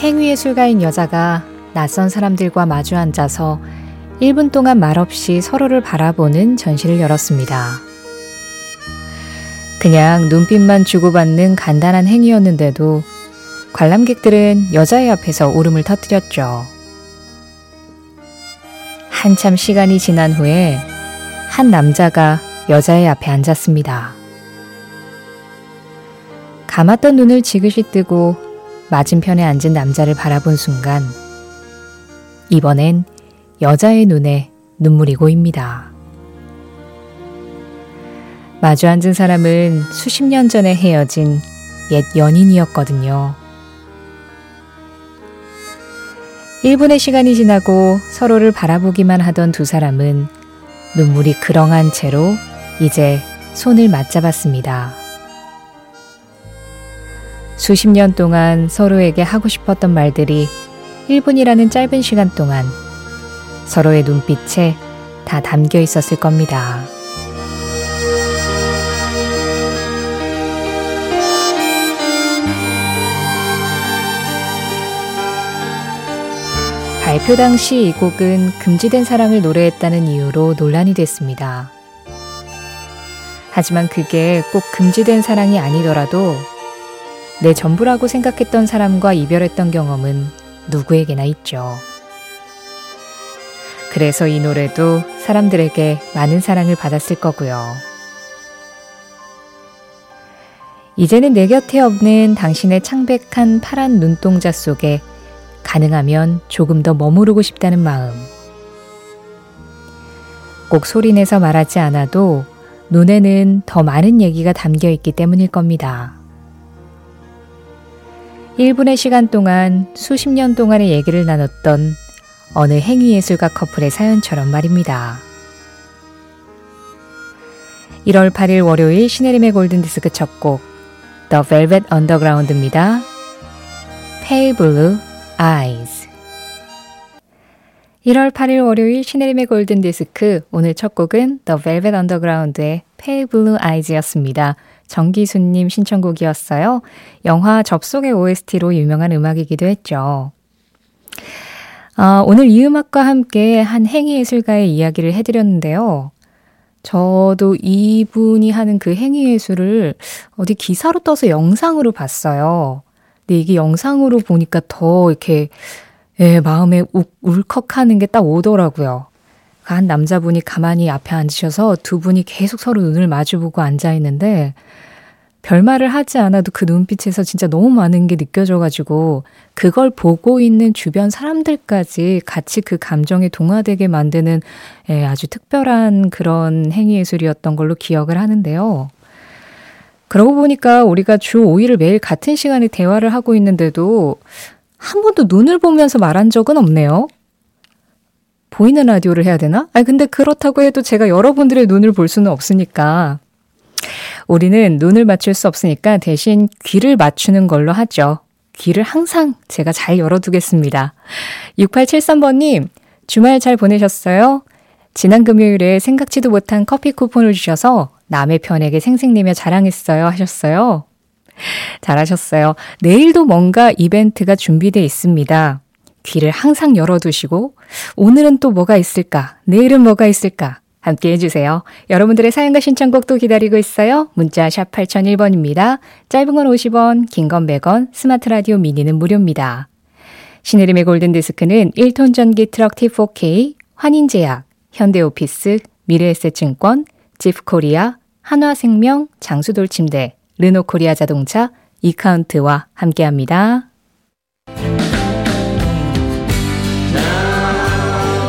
행위예술가인 여자가 낯선 사람들과 마주 앉아서 1분 동안 말없이 서로를 바라보는 전시를 열었습니다. 그냥 눈빛만 주고받는 간단한 행위였는데도 관람객들은 여자의 앞에서 울음을 터뜨렸죠. 한참 시간이 지난 후에 한 남자가 여자의 앞에 앉았습니다. 감았던 눈을 지그시 뜨고 맞은편에 앉은 남자를 바라본 순간 이번엔 여자의 눈에 눈물이 고입니다. 마주 앉은 사람은 수십 년 전에 헤어진 옛 연인이었거든요. 1분의 시간이 지나고 서로를 바라보기만 하던 두 사람은 눈물이 그렁한 채로 이제 손을 맞잡았습니다. 수십 년 동안 서로에게 하고 싶었던 말들이 1분이라는 짧은 시간 동안 서로의 눈빛에 다 담겨 있었을 겁니다. 발표 당시 이 곡은 금지된 사랑을 노래했다는 이유로 논란이 됐습니다. 하지만 그게 꼭 금지된 사랑이 아니더라도 내 전부라고 생각했던 사람과 이별했던 경험은 누구에게나 있죠. 그래서 이 노래도 사람들에게 많은 사랑을 받았을 거고요. 이제는 내 곁에 없는 당신의 창백한 파란 눈동자 속에 가능하면 조금 더 머무르고 싶다는 마음. 꼭 소리내서 말하지 않아도 눈에는 더 많은 얘기가 담겨 있기 때문일 겁니다. 1분의 시간 동안 수십 년 동안의 얘기를 나눴던 어느 행위예술가 커플의 사연처럼 말입니다. 1월 8일 월요일 시네림의 골든디스크 첫 곡 The Velvet Underground입니다. Pale Blue Eyes 1월 8일 월요일 시네림의 골든디스크 오늘 첫 곡은 The Velvet Underground의 Pale Blue Eyes였습니다. 정기수님 신청곡이었어요. 영화 접속의 OST로 유명한 음악이기도 했죠. 아, 오늘 이 음악과 함께 한 행위예술가의 이야기를 해드렸는데요. 저도 이분이 하는 그 행위예술을 어디 기사로 떠서 영상으로 봤어요. 근데 이게 영상으로 보니까 더 이렇게 예, 마음에 우, 울컥하는 게 딱 오더라고요. 한 남자분이 가만히 앞에 앉으셔서 두 분이 계속 서로 눈을 마주보고 앉아 있는데 별말을 하지 않아도 그 눈빛에서 진짜 너무 많은 게 느껴져가지고 그걸 보고 있는 주변 사람들까지 같이 그 감정에 동화되게 만드는 예, 아주 특별한 그런 행위예술이었던 걸로 기억을 하는데요. 그러고 보니까 우리가 주 5일을 매일 같은 시간에 대화를 하고 있는데도 한 번도 눈을 보면서 말한 적은 없네요. 보이는 라디오를 해야 되나? 아니, 근데 그렇다고 해도 제가 여러분들의 눈을 볼 수는 없으니까 우리는 눈을 맞출 수 없으니까 대신 귀를 맞추는 걸로 하죠. 귀를 항상 제가 잘 열어두겠습니다. 6873번님, 주말 잘 보내셨어요? 지난 금요일에 생각지도 못한 커피 쿠폰을 주셔서 남의 편에게 생생내며 자랑했어요 하셨어요. 잘하셨어요. 내일도 뭔가 이벤트가 준비되어 있습니다. 귀를 항상 열어두시고 오늘은 또 뭐가 있을까? 내일은 뭐가 있을까? 함께 해주세요. 여러분들의 사연과 신청곡도 기다리고 있어요. 문자 샵 8001번입니다. 짧은 건 50원, 긴 건 100원, 스마트 라디오 미니는 무료입니다. 신혜림의 골든디스크는 1톤 전기 트럭 T4K, 환인제약, 현대오피스, 미래에셋증권, 지프코리아, 한화생명, 장수돌침대, 르노코리아 자동차, 이카운트와 함께합니다.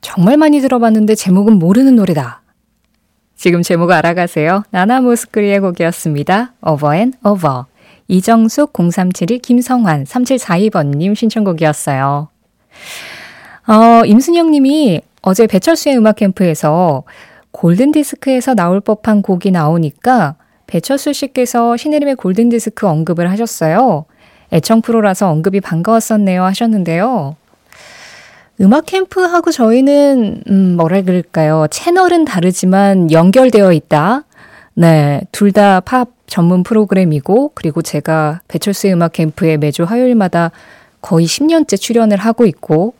정말 많이 들어봤는데 제목은 모르는 노래다. 지금 제목 알아가세요. 나나모스크리의 곡이었습니다. Over and Over. 이정숙 0372 김성환 3742번님 신청곡이었어요. 어, 임순영 님이 어제 배철수의 음악 캠프에서 골든 디스크에서 나올 법한 곡이 나오니까 배철수 씨께서 신혜림의 골든 디스크 언급을 하셨어요. 애청 프로라서 언급이 반가웠었네요 하셨는데요. 음악 캠프하고 저희는, 음, 뭐라 그럴까요. 채널은 다르지만 연결되어 있다. 네. 둘 다 팝 전문 프로그램이고, 그리고 제가 배철수의 음악 캠프에 매주 화요일마다 거의 10년째 출연을 하고 있고,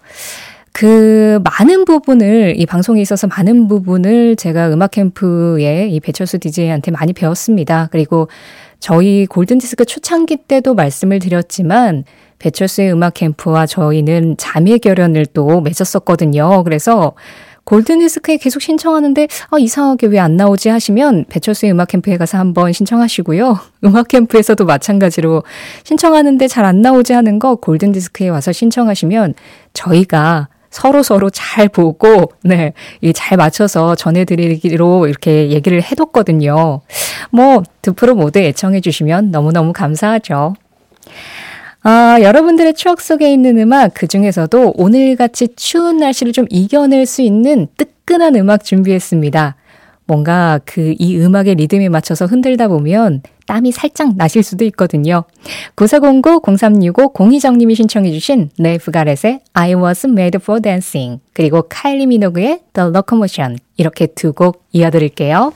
그 많은 부분을 이 방송에 있어서 많은 부분을 제가 음악 캠프의 이 배철수 DJ한테 많이 배웠습니다. 그리고 저희 골든디스크 초창기 때도 말씀을 드렸지만 배철수의 음악 캠프와 저희는 자매 결연을 또 맺었었거든요. 그래서 골든디스크에 계속 신청하는데 아, 이상하게 왜 안 나오지 하시면 배철수의 음악 캠프에 가서 한번 신청하시고요. 음악 캠프에서도 마찬가지로 신청하는데 잘 안 나오지 하는 거 골든디스크에 와서 신청하시면 저희가 서로 서로 잘 보고, 네, 잘 맞춰서 전해드리기로 이렇게 얘기를 해뒀거든요. 뭐, 두 프로 모두 애청해 주시면 너무너무 감사하죠. 아, 여러분들의 추억 속에 있는 음악, 그 중에서도 오늘같이 추운 날씨를 좀 이겨낼 수 있는 뜨끈한 음악 준비했습니다. 뭔가 그 이 음악의 리듬에 맞춰서 흔들다 보면 땀이 살짝 나실 수도 있거든요. 9409-0365-02정님이 신청해 주신 네프 가렛의 I was made for dancing 그리고 카일리 미노그의 The Locomotion 이렇게 두 곡 이어드릴게요.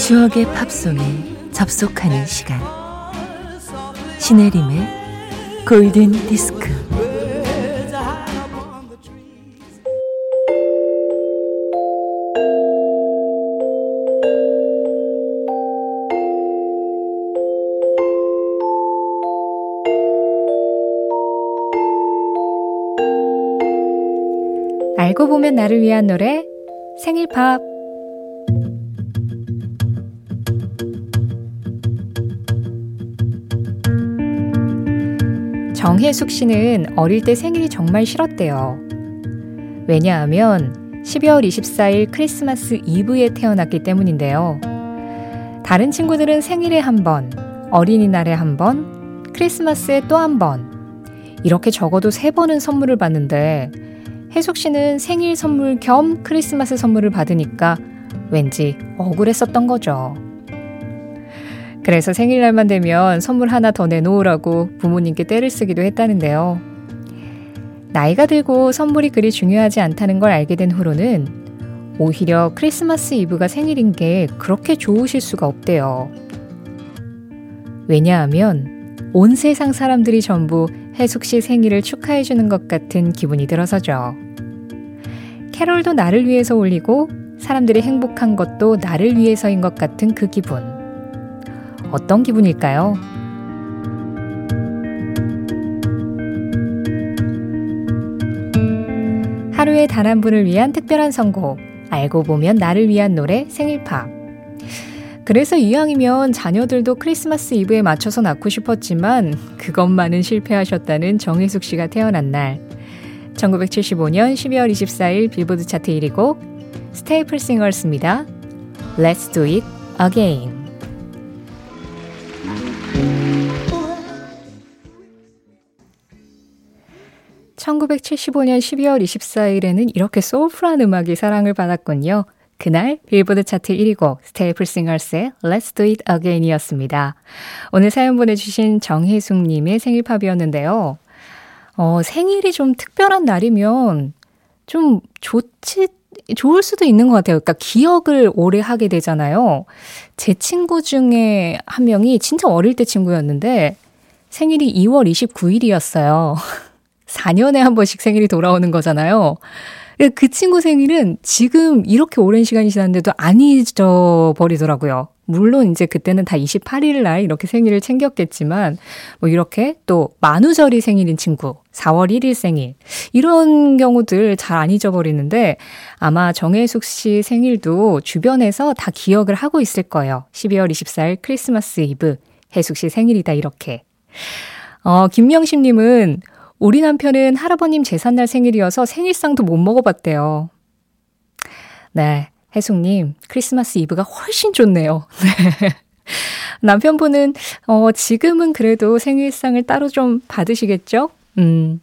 추억의 팝송에 접속하는 시간 신혜림의 골든 디스크 보면 나를 위한 노래 생일 팝 정혜숙 씨는 어릴 때 생일이 정말 싫었대요. 왜냐하면 12월 24일 크리스마스 이브에 태어났기 때문인데요. 다른 친구들은 생일에 한 번, 어린이날에 한 번, 크리스마스에 또 한 번, 이렇게 적어도 세 번은 선물을 받는데 혜숙 씨는 생일 선물 겸 크리스마스 선물을 받으니까 왠지 억울했었던 거죠. 그래서 생일날만 되면 선물 하나 더 내놓으라고 부모님께 떼를 쓰기도 했다는데요. 나이가 들고 선물이 그리 중요하지 않다는 걸 알게 된 후로는 오히려 크리스마스 이브가 생일인 게 그렇게 좋으실 수가 없대요. 왜냐하면 온 세상 사람들이 전부 혜숙 씨 생일을 축하해주는 것 같은 기분이 들어서죠. 캐롤도 나를 위해서 올리고 사람들이 행복한 것도 나를 위해서인 것 같은 그 기분. 어떤 기분일까요? 하루에 단 한 분을 위한 특별한 선곡. 알고 보면 나를 위한 노래 생일팝. 그래서 이왕이면 자녀들도 크리스마스 이브에 맞춰서 낳고 싶었지만 그것만은 실패하셨다는 정혜숙 씨가 태어난 날. 1975년 12월 24일 빌보드 차트 1위 곡 스테이플 싱어스입니다. Let's do it again. 1975년 12월 24일에는 이렇게 소울풀한 음악이 사랑을 받았군요. 그날 빌보드 차트 1위 곡 스테이플 싱어스의 Let's Do It Again이었습니다. 오늘 사연 보내주신 정혜숙님의 생일 팝이었는데요. 어, 생일이 좀 특별한 날이면 좀 좋지, 좋을 수도 있는 것 같아요. 그러니까 기억을 오래 하게 되잖아요. 제 친구 중에 한 명이 진짜 어릴 때 친구였는데 생일이 2월 29일이었어요. 4년에 한 번씩 생일이 돌아오는 거잖아요. 그 친구 생일은 지금 이렇게 오랜 시간이 지났는데도 안 잊어버리더라고요. 물론 이제 그때는 다 28일 날 이렇게 생일을 챙겼겠지만 뭐 이렇게 또 만우절이 생일인 친구 4월 1일 생일 이런 경우들 잘 안 잊어버리는데 아마 정혜숙 씨 생일도 주변에서 다 기억을 하고 있을 거예요. 12월 24일 크리스마스 이브 혜숙 씨 생일이다 이렇게. 어, 김명심 님은 우리 남편은 할아버님 재산날 생일이어서 생일상도 못 먹어봤대요. 네. 혜숙님, 크리스마스 이브가 훨씬 좋네요. 네. 남편분은, 어, 지금은 그래도 생일상을 따로 좀 받으시겠죠? 음.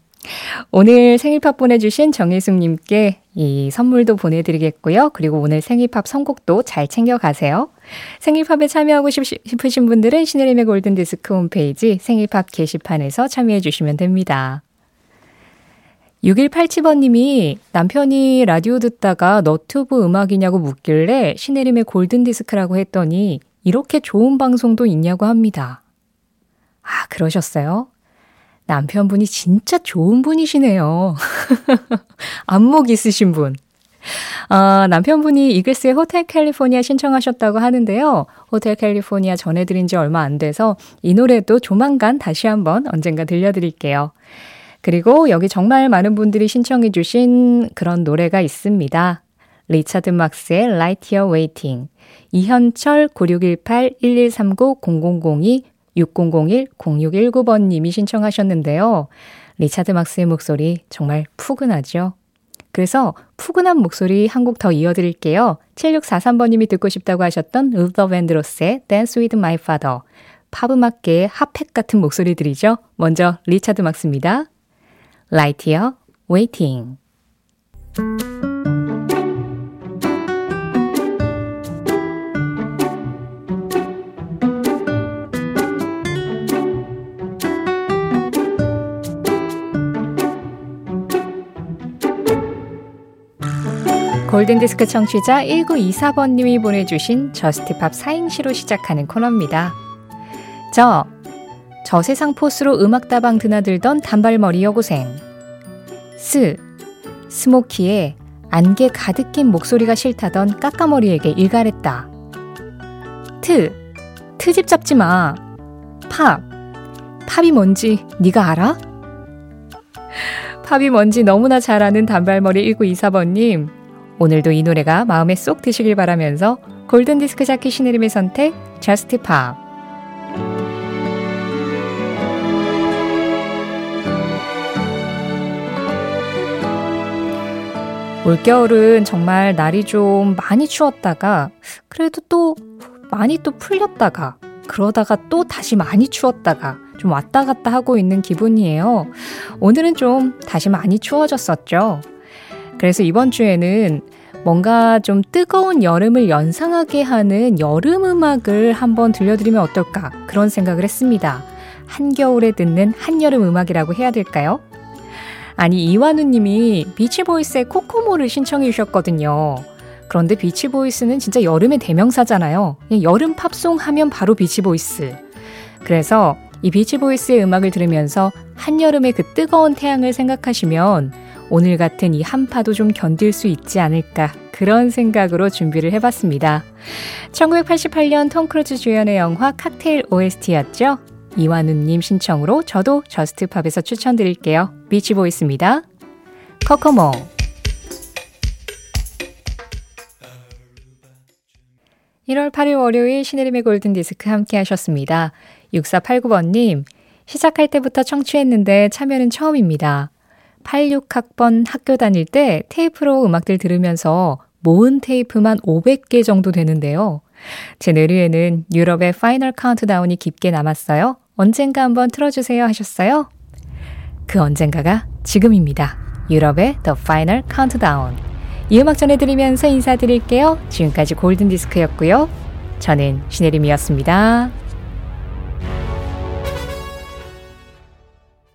오늘 생일팝 보내주신 정혜숙님께 이 선물도 보내드리겠고요. 그리고 오늘 생일팝 선곡도 잘 챙겨가세요. 생일팝에 참여하고 싶으신 분들은 시네림의 골든디스크 홈페이지 생일팝 게시판에서 참여해주시면 됩니다. 6187번님이 남편이 라디오 듣다가 너튜브 음악이냐고 묻길래 시네림의 골든디스크라고 했더니 이렇게 좋은 방송도 있냐고 합니다. 아, 그러셨어요? 남편분이 진짜 좋은 분이시네요. 안목 있으신 분. 아, 남편분이 이글스의 호텔 캘리포니아 신청하셨다고 하는데요. 호텔 캘리포니아 전해드린 지 얼마 안 돼서 이 노래도 조만간 다시 한번 언젠가 들려드릴게요. 그리고 여기 정말 많은 분들이 신청해 주신 그런 노래가 있습니다. 리차드 막스의 Right Here Waiting, 이현철 9618-1139-0002 6001-0619번님이 신청하셨는데요. 리차드 막스의 목소리 정말 푸근하죠? 그래서 푸근한 목소리 한 곡 더 이어드릴게요. 7643번님이 듣고 싶다고 하셨던 루더 밴드로스의 Dance with My Father. 팝음악계의 핫팩 같은 목소리들이죠. 먼저 리차드 막스입니다. Right Here Waiting. 골든디스크 청취자 1924번님이 보내주신 Just Pop 사행시로 시작하는 코너입니다. 저, 저 세상 포스로 음악다방 드나들던 단발머리 여고생. 스, 스모키에 안개 가득 낀 목소리가 싫다던 까까머리에게 일갈했다. 트, 트집 잡지 마. 팝, 팝이 뭔지 네가 알아? 팝이 뭔지 너무나 잘 아는 단발머리 1924번님, 오늘도 이 노래가 마음에 쏙 드시길 바라면서 골든디스크 자켓 신혜림의 선택, Just Pop. 올겨울은 정말 날이 좀 많이 추웠다가, 그래도 또 많이 또 풀렸다가, 그러다가 또 다시 많이 추웠다가, 좀 왔다 갔다 하고 있는 기분이에요. 오늘은 좀 다시 많이 추워졌었죠. 그래서 이번 주에는 뭔가 좀 뜨거운 여름을 연상하게 하는 여름 음악을 한번 들려드리면 어떨까 그런 생각을 했습니다. 한겨울에 듣는 한여름 음악이라고 해야 될까요? 아니 이완우 님이 비치보이스의 Kokomo를 신청해 주셨거든요. 그런데 비치보이스는 진짜 여름의 대명사잖아요. 여름 팝송 하면 바로 비치보이스. 그래서 이 비치보이스의 음악을 들으면서 한여름의 그 뜨거운 태양을 생각하시면 오늘 같은 이 한파도 좀 견딜 수 있지 않을까 그런 생각으로 준비를 해봤습니다. 1988년 톰 크루즈 주연의 영화 칵테일 OST였죠. 이완우님 신청으로 저도 Just Pop에서 추천드릴게요. 비치보이스입니다. Kokomo 1월 8일 월요일 신혜림의 골든디스크 함께 하셨습니다. 6489번님, 시작할 때부터 청취했는데 참여는 처음입니다. 86학번 학교 다닐 때 테이프로 음악들 들으면서 모은 테이프만 500개 정도 되는데요. 제 뇌리에는 유럽의 Final Countdown이 깊게 남았어요. 언젠가 한번 틀어주세요 하셨어요? 그 언젠가가 지금입니다. 유럽의 The Final Countdown. 이 음악 전해드리면서 인사드릴게요. 지금까지 골든디스크였고요. 저는 신혜림이었습니다.